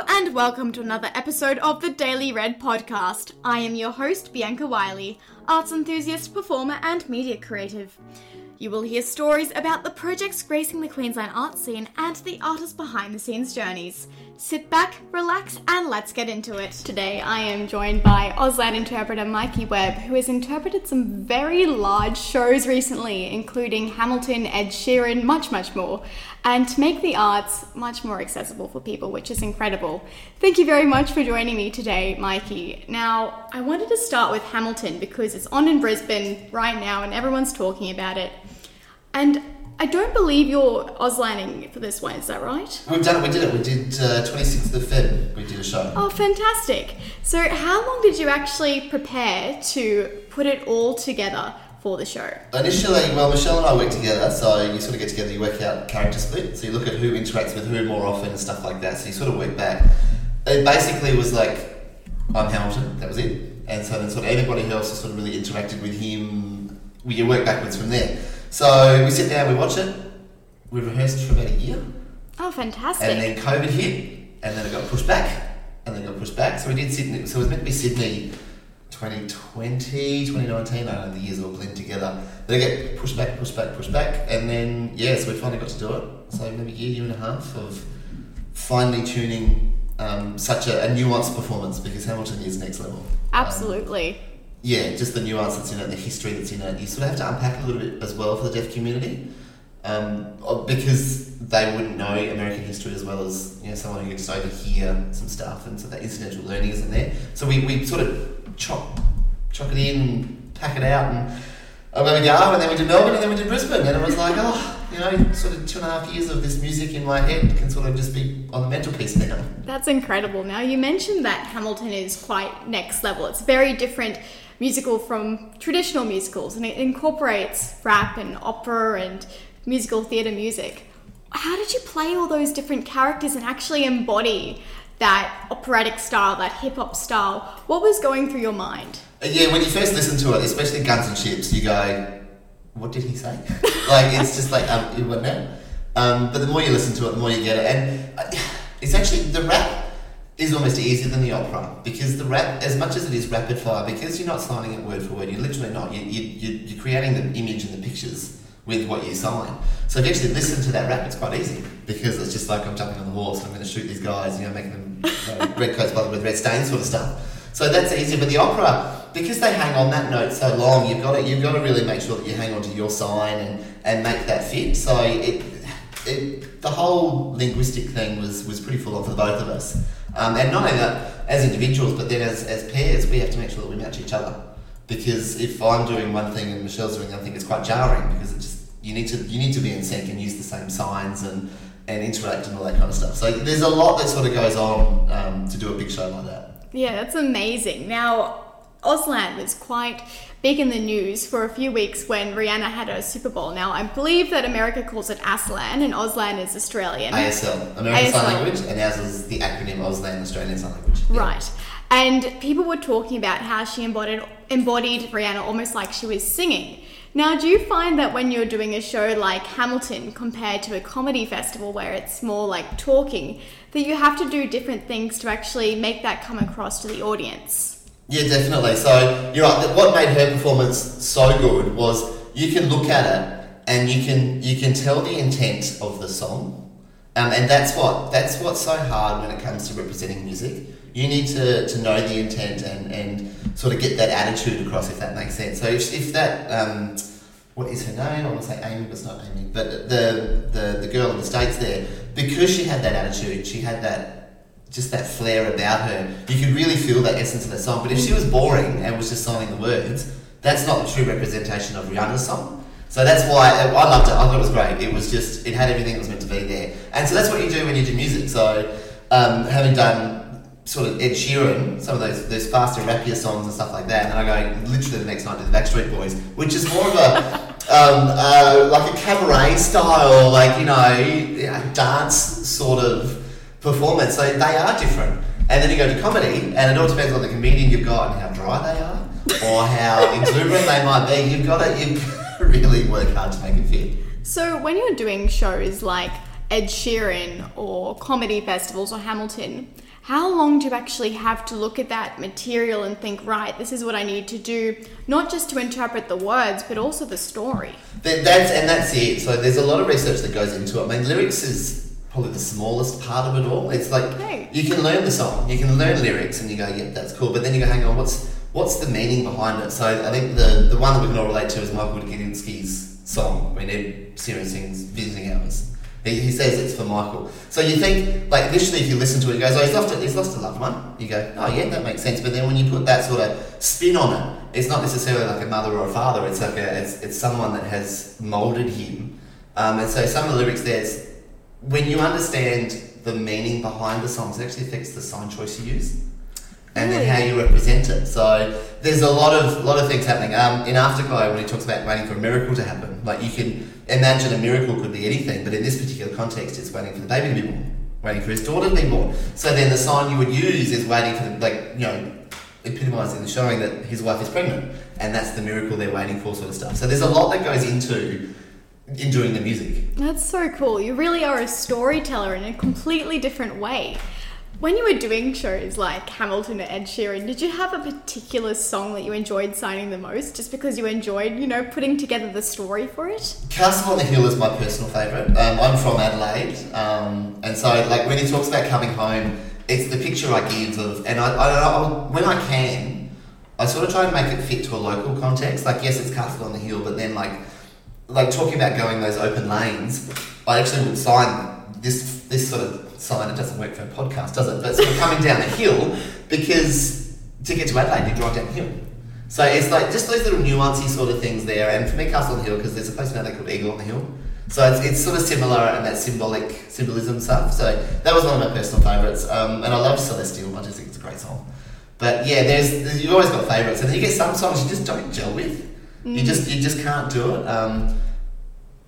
and welcome to another episode of the Daily Red podcast. I am your host, Bianca Wiley, arts enthusiast, performer, and media creative. You will hear stories about the projects gracing the Queensland art scene and the artists behind the scenes journeys. Sit back, relax, and let's get into it. Today I am joined by Auslan interpreter Mikey Webb, who has interpreted some very large shows recently, including Hamilton, Ed Sheeran, much, much more, and to make the arts much more accessible for people, which is incredible. Thank you very much for joining me today, Mikey. Now, I wanted to start with Hamilton because it's on in Brisbane right now and everyone's talking about it. And I don't believe you're Auslaning for this one, is that right? We've done it. We did it. We did uh, 26th of Feb. We did a show. Oh, fantastic. So, how long did you actually prepare to put it all together for the show? Initially, well, Michelle and I work together, so you sort of get together, you work out character split, so you look at who interacts with who more often and stuff like that. So you sort of work back. It basically was like, I'm Hamilton, that was it. And so then sort of anybody else who sort of really interacted with him, we you work backwards from there. So we sit down, we watch it, we rehearsed for about a year, Oh, fantastic. and then COVID hit, and then it got pushed back, and then it got pushed back. So we did Sydney, so it was meant to be Sydney 2020, 2019, I don't know, the years all blend together. Then it get pushed back, pushed back, pushed back, and then, yeah, so we finally got to do it. So maybe a year, year and a half of finally tuning um, such a, a nuanced performance because Hamilton is next level. Um, Absolutely. Yeah, just the nuance that's in it, the history that's in it. You sort of have to unpack a little bit as well for the deaf community, um, because they wouldn't know American history as well as you know someone who can over here some stuff, and so that incidental learning isn't there. So we, we sort of chop chop it in, pack it out, and away we go. And then we did Melbourne, and then we did Brisbane, and it was like, oh, you know, sort of two and a half years of this music in my head can sort of just be on the mental mantelpiece now. That's incredible. Now, you mentioned that Hamilton is quite next level. It's very different musical from traditional musicals, and it incorporates rap and opera and musical theatre music. How did you play all those different characters and actually embody that operatic style, that hip hop style? What was going through your mind? Uh, Yeah, when you first listen to it, especially Guns and Ships, you go, "What did he say?" like it's just like um, wouldn't know. Um, but the more you listen to it, the more you get it, and uh, it's actually the rap is almost easier than the opera because the rap, as much as it is rapid fire, because you're not signing it word for word, you're literally not. You, you, you're creating the image and the pictures with what you sign. So if you actually listen to that rap, it's quite easy because it's just like I'm jumping on the horse and I'm going to shoot these guys, you know, making them you know, red coats bothered with red stains sort of stuff. So that's easier. But the opera, because they hang on that note so long, you've got to you've got to really make sure that you hang on to your sign and, and make that fit. So it, it the whole linguistic thing was was pretty full on for both of us. Um, and not only that, as individuals, but then as, as pairs, we have to make sure that we match each other. Because if I'm doing one thing and Michelle's doing the other thing, it's quite jarring because it just you need to you need to be in sync and use the same signs and and interact and all that kind of stuff. So there's a lot that sort of goes on um, to do a big show like that. Yeah, that's amazing. Now, Auslan was quite big in the news for a few weeks when Rihanna had her Super Bowl. Now, I believe that America calls it Aslan and Auslan is Australian. ASL, American Sign Language, and ours is the acronym Auslan Australian Sign Language. Yeah. Right. And people were talking about how she embodied embodied Rihanna almost like she was singing. Now, do you find that when you're doing a show like Hamilton compared to a comedy festival where it's more like talking, that you have to do different things to actually make that come across to the audience? Yeah, definitely. So you're right. What made her performance so good was you can look at it and you can you can tell the intent of the song, um, and that's what that's what's so hard when it comes to representing music. You need to, to know the intent and, and sort of get that attitude across, if that makes sense. So if, if that um, what is her name? I want to say Amy, but it's not Amy. But the the the girl in the states there, because she had that attitude, she had that just that flair about her. You could really feel that essence of that song. But if she was boring and was just signing the words, that's not the true representation of Rihanna's song. So that's why I loved it. I thought it was great. It was just it had everything that was meant to be there. And so that's what you do when you do music. So um, having done sort of Ed Sheeran, some of those those faster, rappier songs and stuff like that, and I go literally the next night to the Backstreet Boys, which is more of a um, uh, like a cabaret style, like you know, dance sort of performance. So they are different. And then you go to comedy, and it all depends on the comedian you've got and how dry they are, or how exuberant they might be. You've got to you've really work hard to make it fit. So when you're doing shows like Ed Sheeran or comedy festivals or Hamilton, how long do you actually have to look at that material and think, right, this is what I need to do, not just to interpret the words, but also the story? That, that's and that's it. So there's a lot of research that goes into it. I mean, lyrics is probably the smallest part of it all. It's like you can learn the song, you can learn lyrics, and you go, yeah, that's cool. But then you go, hang on, what's what's the meaning behind it? So I think the the one that we can all relate to is Michael Gudinski's song when Ed Sheeran sings "Visiting Hours." He, he says it's for Michael. So you think, like, initially, if you listen to it, he goes, oh, he's lost, a, he's lost a loved one. You go, oh, yeah, that makes sense. But then when you put that sort of spin on it, it's not necessarily like a mother or a father. It's like a, it's, it's someone that has molded him. Um, and so some of the lyrics there's when you understand the meaning behind the songs, it actually affects the sign choice you use and then how you represent it. So there's a lot of lot of things happening. Um, in Afterglow, when he talks about waiting for a miracle to happen, like you can imagine a miracle could be anything, but in this particular context, it's waiting for the baby to be born, waiting for his daughter to be born. So then the sign you would use is waiting for the, like you know epitomising and showing that his wife is pregnant, and that's the miracle they're waiting for, sort of stuff. So there's a lot that goes into in doing the music. That's so cool. You really are a storyteller in a completely different way. When you were doing shows like Hamilton or Ed Sheeran, did you have a particular song that you enjoyed signing the most just because you enjoyed, you know, putting together the story for it? Castle on the Hill is my personal favourite. Um, I'm from Adelaide, um, and so like when he talks about coming home, it's the picture I give of, and I, I, I when I can, I sort of try and make it fit to a local context. Like yes, it's Castle on the Hill, but then like like talking about going those open lanes, I actually would sign this this sort of sign. It doesn't work for a podcast, does it? But sort of coming down the hill because to get to Adelaide, you drive down the hill. So it's like just those little nuancy sort of things there. And for me, Castle on the Hill, because there's a place now they called Eagle on the Hill. So it's, it's sort of similar and that symbolic symbolism stuff. So that was one of my personal favourites. Um, and I love Celestial. I just think it's a great song. But yeah, there's, there's you've always got favourites, and then you get some songs you just don't gel with. You just you just can't do it. Um,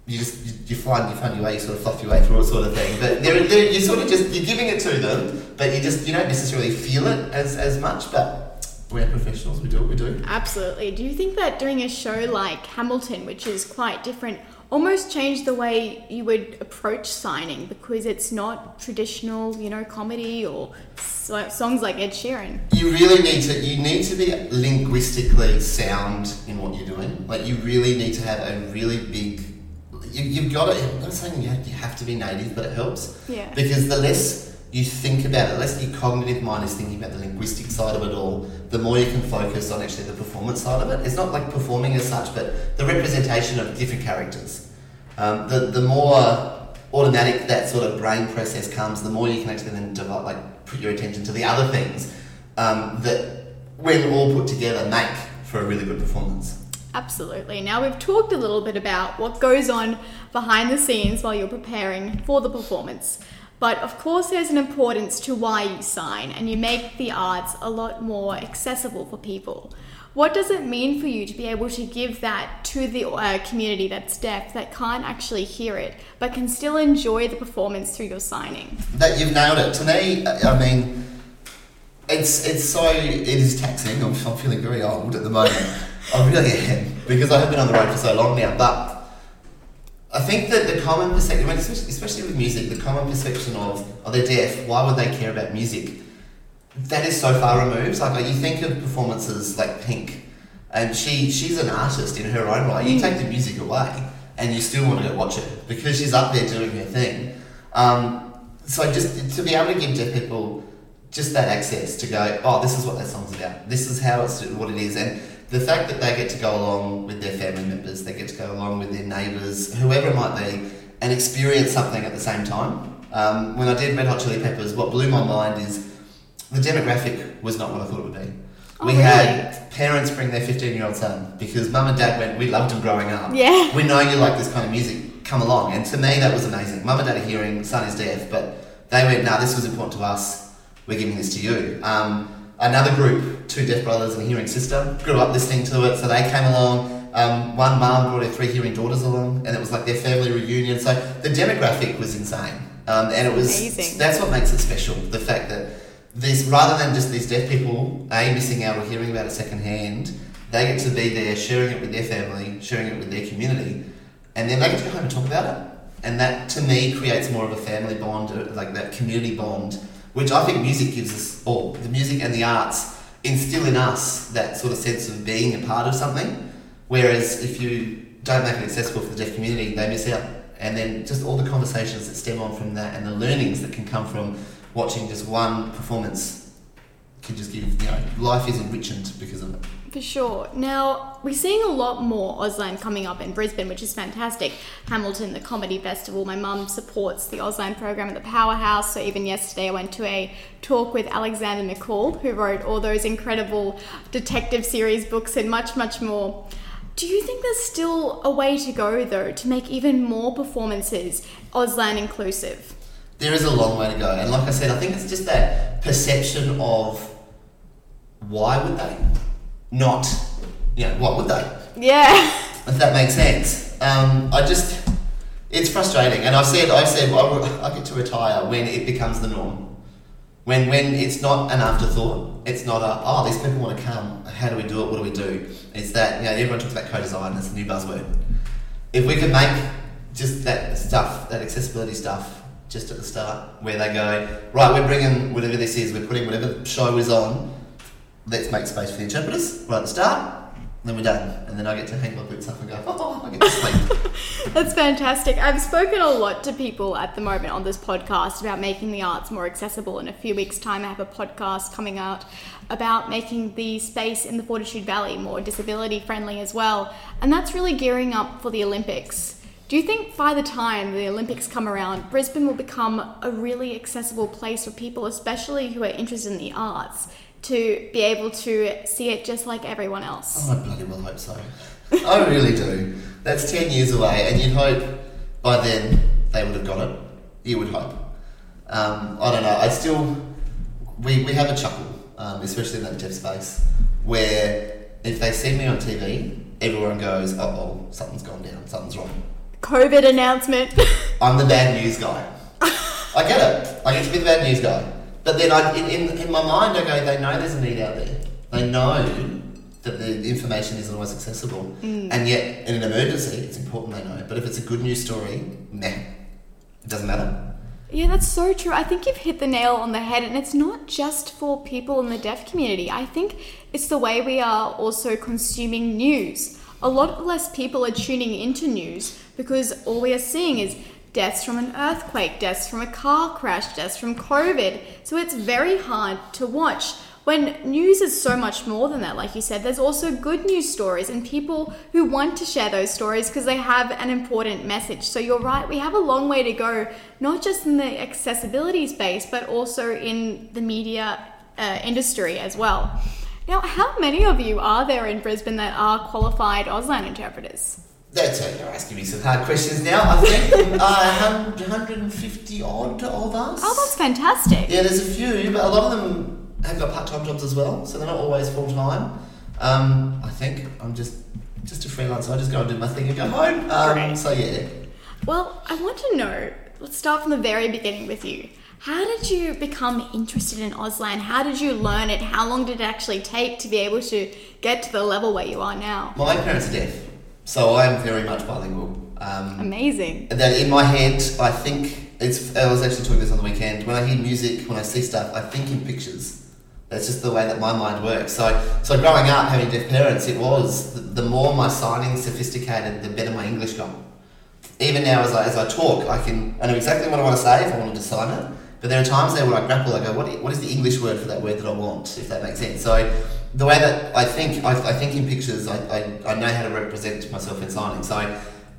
you just you, you find you find your way, you sort of fluff your way through it, sort of thing. But they're, they're, you sort of just you're giving it to them, but you just you don't necessarily feel it as as much. But we're professionals; we do what we do. Absolutely. Do you think that doing a show like Hamilton, which is quite different, almost changed the way you would approach signing because it's not traditional, you know, comedy or so- songs like Ed Sheeran? You really need to you need to be linguistically sound in what you're doing. Like you really need to have a really big. You, you've got to. I'm not saying you have, you have to be native, but it helps. Yeah. Because the less you think about it, the less your cognitive mind is thinking about the linguistic side of it all, the more you can focus on actually the performance side of it. It's not like performing as such, but the representation of different characters. Um, the, the more automatic that sort of brain process comes, the more you can actually then develop, like put your attention to the other things um, that, when all put together, make for a really good performance. Absolutely. Now, we've talked a little bit about what goes on behind the scenes while you're preparing for the performance. But of course, there's an importance to why you sign, and you make the arts a lot more accessible for people. What does it mean for you to be able to give that to the uh, community that's deaf, that can't actually hear it, but can still enjoy the performance through your signing? That you've nailed it. To me, I mean, it's it's so it is taxing. I'm, I'm feeling very old at the moment. I really am because I have been on the road for so long now. But I think that the common perception, especially, with music, the common perception of oh they're deaf. Why would they care about music? That is so far removed. Like, like you think of performances like Pink, and she she's an artist in her own right. You take the music away, and you still want to go watch it because she's up there doing her thing. Um, so just to be able to give deaf people just that access to go, oh, this is what that song's about. This is how it's what it is, and the fact that they get to go along with their family members, they get to go along with their neighbours, whoever it might be, and experience something at the same time. Um, when I did Red Hot Chili Peppers, what blew my mind is the demographic was not what I thought it would be. Oh, we really? had parents bring their 15 year old son because mum and dad went, we loved him growing up. Yeah. We know you like this kind of music, come along. And to me, that was amazing. Mum and dad are hearing, son is deaf, but they went, no, this was important to us, we're giving this to you. Um, another group, two deaf brothers and a hearing sister, grew up listening to it, so they came along. Um, one mum brought her three hearing daughters along, and it was like their family reunion. So the demographic was insane, um, and it was Amazing. that's what makes it special. The fact that this, rather than just these deaf people, a missing out or hearing about it secondhand, they get to be there, sharing it with their family, sharing it with their community, and then they get to go home and talk about it. And that, to me, creates more of a family bond, uh, like that community bond, which I think music gives us all. The music and the arts instill in us that sort of sense of being a part of something. Whereas if you don't make it accessible for the deaf community, they miss out. And then just all the conversations that stem on from that and the learnings that can come from watching just one performance can just give, you know, life is enriched because of it. For sure. Now, we're seeing a lot more Auslan coming up in Brisbane, which is fantastic. Hamilton, the comedy festival. My mum supports the Auslan program at the Powerhouse. So even yesterday, I went to a talk with Alexander McCall, who wrote all those incredible detective series books and much, much more. Do you think there's still a way to go, though, to make even more performances Auslan inclusive? There is a long way to go. And like I said, I think it's just that perception of why would they? Not, you know, what would they? Yeah. If that makes sense. Um, I just, it's frustrating. And I said, I said, well, I get to retire when it becomes the norm. When, when it's not an afterthought, it's not a, oh, these people want to come, how do we do it, what do we do? It's that, you know, everyone talks about co-design, that's a new buzzword. If we could make just that stuff, that accessibility stuff, just at the start, where they go, right, we're bringing whatever this is, we're putting whatever show is on, let's make space for the interpreters right at the start, then we're done. And then I get to hang my boots up and go, oh, I get to sleep. That's fantastic. I've spoken a lot to people at the moment on this podcast about making the arts more accessible. In a few weeks' time, I have a podcast coming out about making the space in the Fortitude Valley more disability friendly as well. And that's really gearing up for the Olympics. Do you think by the time the Olympics come around, Brisbane will become a really accessible place for people, especially who are interested in the arts? To be able to see it just like everyone else. Oh, I bloody well hope so. I really do. That's 10 years away, and you'd hope by then they would have got it. You would hope. Um, I don't know. I still, we, we have a chuckle, um, especially in that deaf space, where if they see me on TV, everyone goes, oh, something's gone down, something's wrong. COVID announcement. I'm the bad news guy. I get it. I get to be the bad news guy. But then I, in, in, in my mind, I go, they know there's a need out there. They know that the information isn't always accessible. Mm. And yet, in an emergency, it's important they know. But if it's a good news story, meh, it doesn't matter. Yeah, that's so true. I think you've hit the nail on the head, and it's not just for people in the deaf community. I think it's the way we are also consuming news. A lot less people are tuning into news because all we are seeing is deaths from an earthquake, deaths from a car crash, deaths from COVID. So it's very hard to watch. When news is so much more than that, like you said, there's also good news stories and people who want to share those stories because they have an important message. So you're right, we have a long way to go, not just in the accessibility space, but also in the media uh, industry as well. Now, how many of you are there in Brisbane that are qualified Auslan interpreters? That's it. You're asking me some hard questions now. I think uh, 150 odd of us. Oh, that's fantastic. Yeah, there's a few, but a lot of them have got part-time jobs as well, so they're not always full-time. Um, I think I'm just just a freelancer. I just go and do my thing and go home. Um, so yeah. Well, I want to know. Let's start from the very beginning with you. How did you become interested in Auslan? How did you learn it? How long did it actually take to be able to get to the level where you are now? My parents are deaf. So I'm very much bilingual. Um, Amazing. That in my head, I think it's. I was actually talking this on the weekend. When I hear music, when I see stuff, I think in pictures. That's just the way that my mind works. So, so growing up having deaf parents, it was the, the more my signing sophisticated, the better my English got. Even now, as I, as I talk, I can I know exactly what I want to say if I wanted to sign it. But there are times there where I grapple. I go, what, what is the English word for that word that I want? If that makes sense. So the way that I think, I, I think in pictures, I, I, I, know how to represent myself in signing. So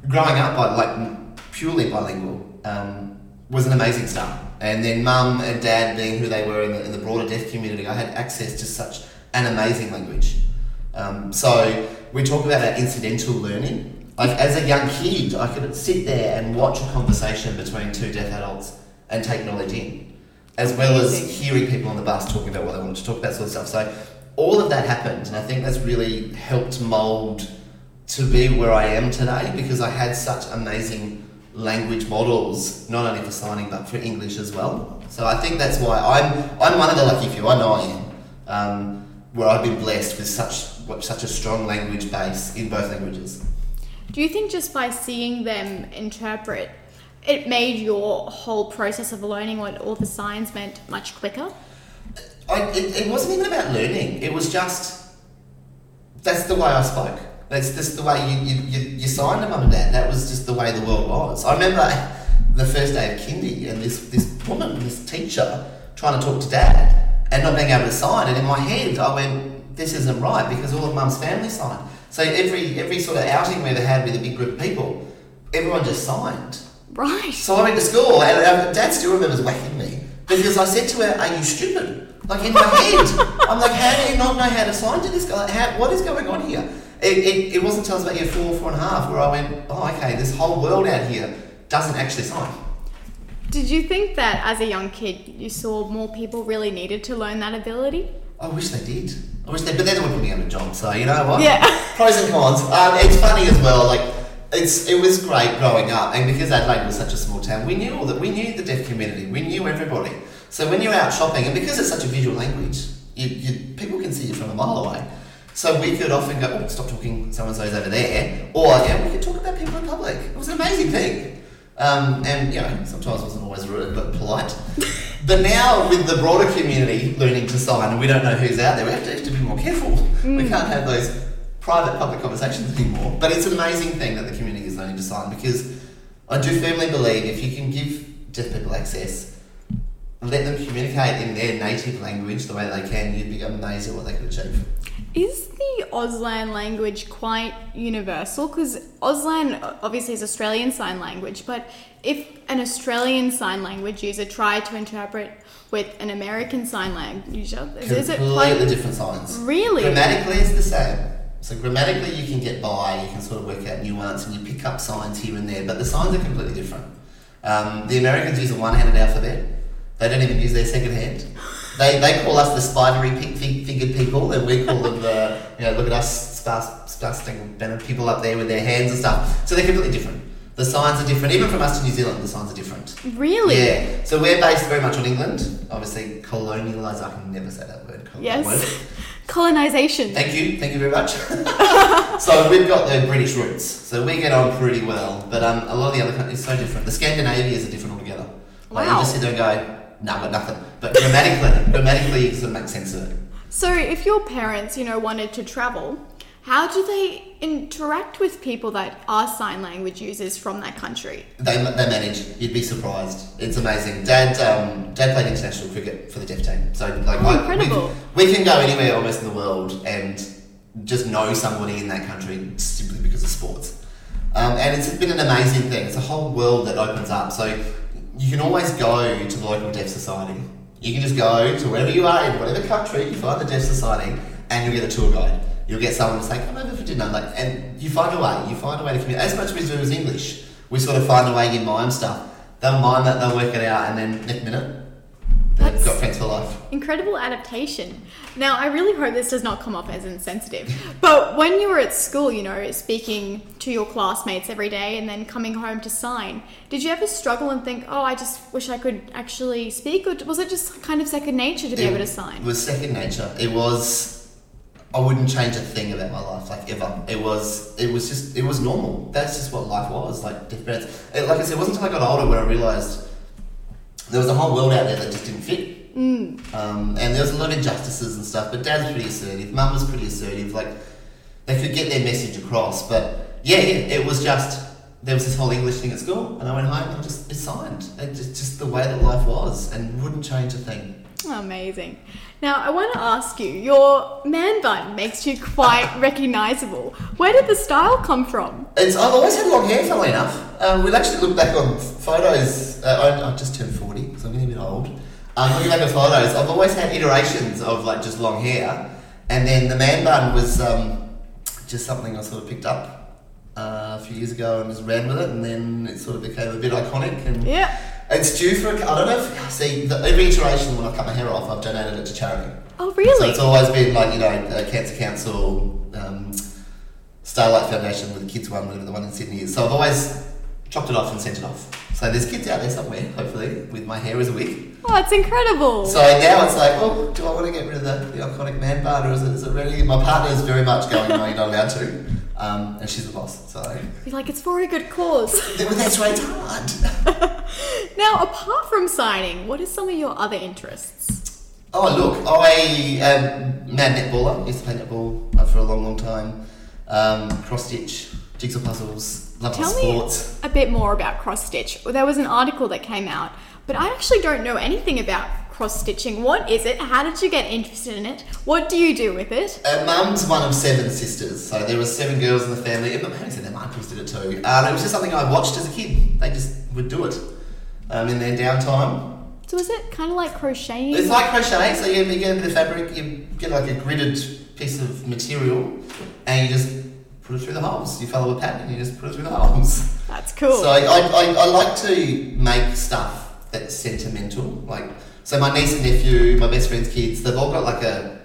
growing up, I, like purely bilingual um, was an amazing start. And then mum and dad being who they were in the, in the broader deaf community, I had access to such an amazing language. Um, so we talk about that incidental learning. Like as a young kid, I could sit there and watch a conversation between two deaf adults and take knowledge in, as well as hearing people on the bus talking about what they wanted to talk about, sort of stuff. So all of that happened, and I think that's really helped mold to be where I am today because I had such amazing language models, not only for signing but for English as well. So I think that's why I'm I'm one of the lucky few. I know I am, um, where I've been blessed with such such a strong language base in both languages. Do you think just by seeing them interpret it made your whole process of learning what all the signs meant much quicker? I, it, it wasn't even about learning. It was just that's the way I spoke. That's just the way you, you, you, you signed to mum and dad. That was just the way the world was. I remember the first day of kindy and this, this woman, this teacher, trying to talk to dad and not being able to sign. And in my head, I went, this isn't right because all of mum's family signed. So every every sort of outing we ever had with a big group of people, everyone just signed. Right. So I went to school, and um, Dad still remembers whacking me because I said to her, "Are you stupid?" Like in my head, I'm like, "How do you not know how to sign to this guy? How, what is going on here?" It, it, it wasn't until I was about year four, four and a half, where I went, "Oh, okay, this whole world out here doesn't actually sign." Did you think that as a young kid you saw more people really needed to learn that ability? I wish they did. I wish they, but then they would put me out of a job. So you know what? Yeah. Pros and cons. Um, it's funny as well. Like it's it was great growing up, and because Adelaide was such a small town, we knew all that. We knew the deaf community. We knew everybody. So when you're out shopping, and because it's such a visual language, you, you people can see you from a mile away. So we could often go, oh, stop talking, so and so's over there, or yeah, we could talk about people in public. It was an amazing thing. Um, and you know, sometimes wasn't always rude but polite. but now with the broader community learning to sign, and we don't know who's out there, we have to, have to be more careful. We can't have those private public conversations anymore. But it's an amazing thing that the community is learning to sign because I do firmly believe if you can give deaf people access, let them communicate in their native language the way they can, you'd be amazed at what they could achieve. Is the Auslan language quite universal? Because Auslan obviously is Australian Sign Language, but if an Australian Sign Language user tried to interpret with an American Sign Language user, is, is it Completely different signs. really? Grammatically, it's the same. So grammatically, you can get by. You can sort of work out nuance, and you pick up signs here and there. But the signs are completely different. Um, the Americans use a one-handed alphabet. They don't even use their second hand. They, they call us the spidery pig, fig, figured people, and we call them the you know look at us sparse, sparsting Bennett people up there with their hands and stuff. So they're completely different. The signs are different. Even from us to New Zealand, the signs are different. Really? Yeah. So we're based very much on England. Obviously, colonialised. I can never say that word. Yes. Colonization. Thank you, thank you very much. so we've got the British roots, so we get on pretty well. But um, a lot of the other countries are so different. The Scandinavians are different altogether. Like Wow. you just sit there and go, nah, but nothing. But grammatically, grammatically, sort of make sense of it. So, if your parents, you know, wanted to travel, how do they interact with people that are sign language users from that country? They, they manage. You'd be surprised. It's amazing. Dad, um, Dad played international cricket for the deaf team, so like Oh, incredible. We, we can go anywhere almost in the world and just know somebody in that country simply because of sports. Um, and it's been an amazing thing. It's a whole world that opens up. So you can always go to the local deaf society. You can just go to wherever you are in whatever country, you find the deaf society, and you'll get a tour guide. You'll get someone to say, "Come over for dinner," like, and you find a way. You find a way to communicate. As much as we do as English, we sort of find a way you mime stuff. They'll mime that, they'll work it out, and then next minute, That's- got friends for life. Incredible adaptation. Now, I really hope this does not come off as insensitive, but when you were at school, you know, speaking to your classmates every day and then coming home to sign, did you ever struggle and think, oh, I just wish I could actually speak? Or was it just kind of second nature to be able to sign? It was second nature. It was. I wouldn't change a thing about my life, like ever. It was. It was just. It was normal. That's just what life was. Like deaf parents. It, like I said, it wasn't until I got older when I realised there was a whole world out there that just didn't fit. Mm. Um, and there was a lot of injustices and stuff. But Dad was pretty assertive. Mum was pretty assertive. Like they could get their message across. But yeah, it was just there was this whole English thing at school, and I went home and just it signed. It just, just the way that life was, and wouldn't change a thing. Amazing. Now, I want to ask you your man bun makes you quite recognizable. Where did the style come from? It's, I've always had long hair, funnily enough. Um, we'll actually look back on photos. Uh, I, I just turned 40, so I'm getting a bit old. Um, looking back at photos, I've always had iterations of like just long hair. And then the man bun was um, just something I sort of picked up uh, a few years ago and just ran with it. And then it sort of became a bit iconic. And Yeah. it's due for, a, I don't know if, see, the, every iteration when I've cut my hair off, I've donated it to charity. Oh, really? So it's always been like, you know, uh, Cancer Council, um, Starlight Foundation with the kids one, whatever the one in Sydney is. So I've always chopped it off and sent it off. So there's kids out there somewhere, hopefully, with my hair as a wig. Oh, it's incredible. So now it's like, oh, do I want to get rid of the, the iconic man bun or is it, is it really? My partner is very much going, no, you're not allowed to. Um, and she's the boss, so Be like, it's for a good cause. well, that's why it's hard. now, apart from signing, what are some of your other interests? Oh look, I am mad netballer. I Used to play netball uh, for a long, long time. Um, cross stitch, jigsaw puzzles, love Tell sports. me a bit more about cross stitch. There was an article that came out, but I actually don't know anything about cross stitching. What is it? How did you get interested in it? What do you do with it? Uh, Mum's one of seven sisters, so there were seven girls in the family. And having said that, my uncles did it too. Uh, it was just something I watched as a kid. They just would do it um, in their downtime. So is it kind of like crocheting? It's like crochet, so you, you get a bit of fabric, you get like a gridded piece of material, and you just put it through the holes. You follow a pattern you just put it through the holes. That's cool. So I, I, I, I like to make stuff that's sentimental. Like, so my niece and nephew, my best friend's kids, they've all got like a,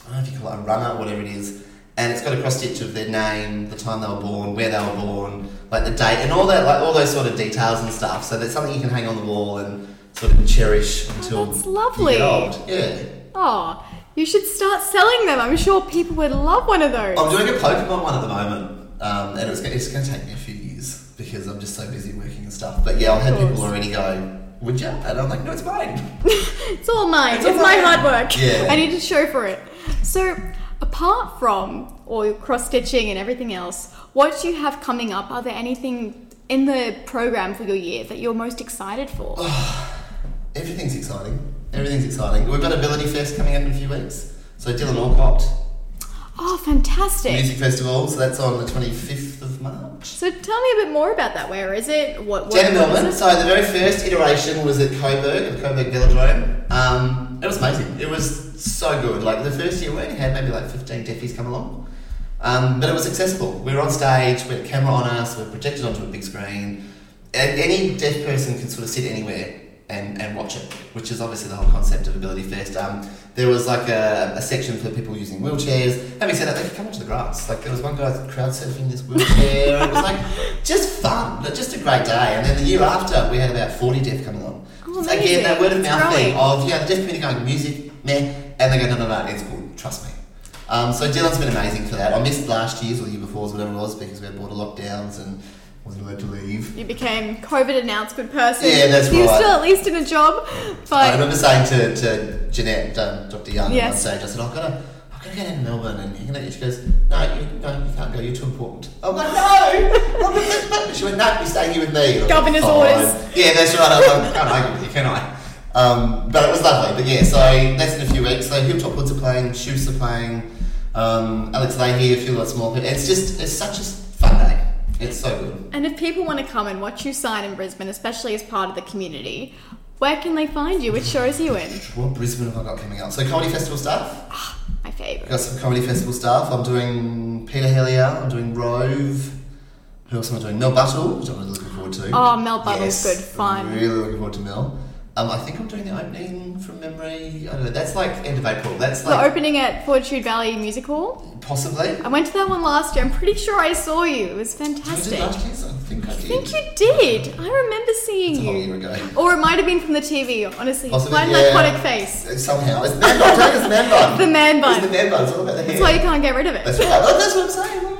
I don't know if you call it a runner or whatever it is, and it's got a cross stitch of their name, the time they were born, where they were born, like the date, and all that, like all those sort of details and stuff. So that's something you can hang on the wall and sort of cherish until oh, that's you lovely. get old. Yeah. oh, you should start selling them. I'm sure people would love one of those. I'm doing a Pokemon one at the moment, um, and it's, it's going to take me a few years because I'm just so busy working and stuff. But yeah, I've had people already go, "Would you?" And I'm like, "No, it's mine." It's all mine. It's It's, all my mine. hard work. Yeah. I need to show for it. So, apart from all your cross stitching and everything else, what do you have coming up? Are there anything in the program for your year that you're most excited for? Everything's exciting. Everything's exciting. We've got Ability Fest coming up in a few weeks. So Dylan Alcott Oh, fantastic. Music Festival. So that's on the 25th of March. So tell me a bit more about that. Where is it? What? what Down in what is Melbourne. it? So the very first iteration was at Coburg, at the Coburg Velodrome. Um, it was amazing. It was so good. Like the first year we only had maybe like 15 deafies come along. Um, but it was accessible. We were on stage, we had a camera on us, we were projected onto a big screen. And any deaf person can sort of sit anywhere and, and watch it, which is obviously the whole concept of Ability Fest. Um, there was like a, a section for people using wheelchairs. Having said that, they could come onto the grass. Like there was one guy crowd surfing this wheelchair. it was like just fun, just a great day. And then the year after, we had about 40 deaf come along. Oh, So again, that word of mouth thing of yeah, the deaf community going music, meh, and they go no no no, it's cool, trust me. Um, so Dylan's been amazing for that. I missed last year's or the year before's, whatever it was, because we had border lockdowns and wasn't allowed to leave. You became COVID announcement person. Yeah, that's You're right. still at least in a job, I remember saying to, to Jeannette, um, Dr. Young, Yes. on stage, I said, I've got to, I've got to get into Melbourne, and you're gonna, she goes, no, you, no, you can't go, you're too important. I'm like, no! she went, no, you're staying here with me. And I like, Governor's "Fine." orders. Yeah, that's right. I was like, can't argue with you, can I? Um, but it was lovely. But yeah, so that's in a few weeks. So Hilltop Hoods are playing, Shoes are playing, um, Alex Lahey, a few lot small people. It's just, it's such a. It's so good. and if people want to come and watch you sign in Brisbane, especially as part of the community, where can they find you? Which shows you in? What Brisbane have I got coming up? So Comedy Festival stuff. Ah, my favourite. Got some comedy festival stuff. I'm doing Peter Hellier. I'm doing Rove. Who else am I doing? Mel Buttle, which I'm really looking forward to. Oh, Mel Buttle's Yes, good fun. Really looking forward to Mel. Um, I think I'm doing the opening from memory. I don't know. That's like end of April. That's The opening at Fortitude Valley Music Hall. possibly. I went to that one last year. I'm pretty sure I saw you. It was I did fantastic. last year, I think I I did. think you did. I remember seeing It's a whole you. year ago. Or it might have been from the TV, honestly. Possibly, an yeah. iconic face. Somehow. It's the man bun. It's the man bun. The man bun. It's the man bun. It's all about the hair. That's why you can't get rid of it. That's right. Oh, that's what I'm saying.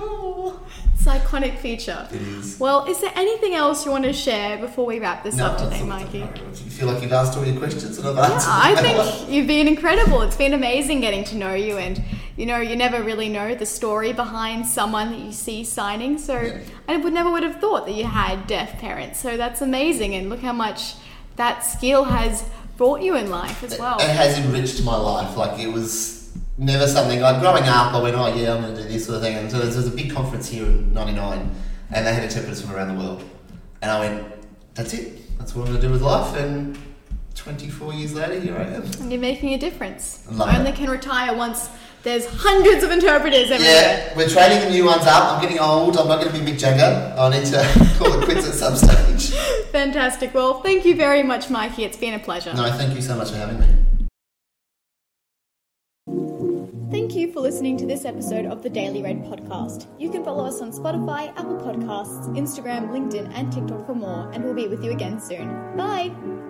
Iconic feature. It is. Well, is there anything else you want to share before we wrap this up today, Mikey? Do you feel like you've asked all your questions and I've Yeah, I think you've been incredible. It's been amazing getting to know you, and you know, you never really know the story behind someone that you see signing. So Yeah. I would never would have thought that you had deaf parents. So that's amazing, and look how much that skill has brought you in life as well. It has enriched my life. Like it was never something like growing up. I went, oh yeah, I'm going to do this sort of thing. And so there was a big conference here in '99, and they had interpreters from around the world. And I went, that's it. That's what I'm going to do with life. And 24 years later, here I am. And you're making a difference. I Only it. can retire once there's hundreds of interpreters everywhere. Yeah, we're training the new ones up. I'm getting old. I'm not going to be Mick Jagger. I need to call it quits at some stage. Fantastic. Well, thank you very much, Mikey. It's been a pleasure. No, thank you so much for having me. For listening to this episode of the Daily Red podcast. You can follow us on Spotify, Apple Podcasts, Instagram, LinkedIn, and TikTok for more, and we'll be with you again soon. Bye!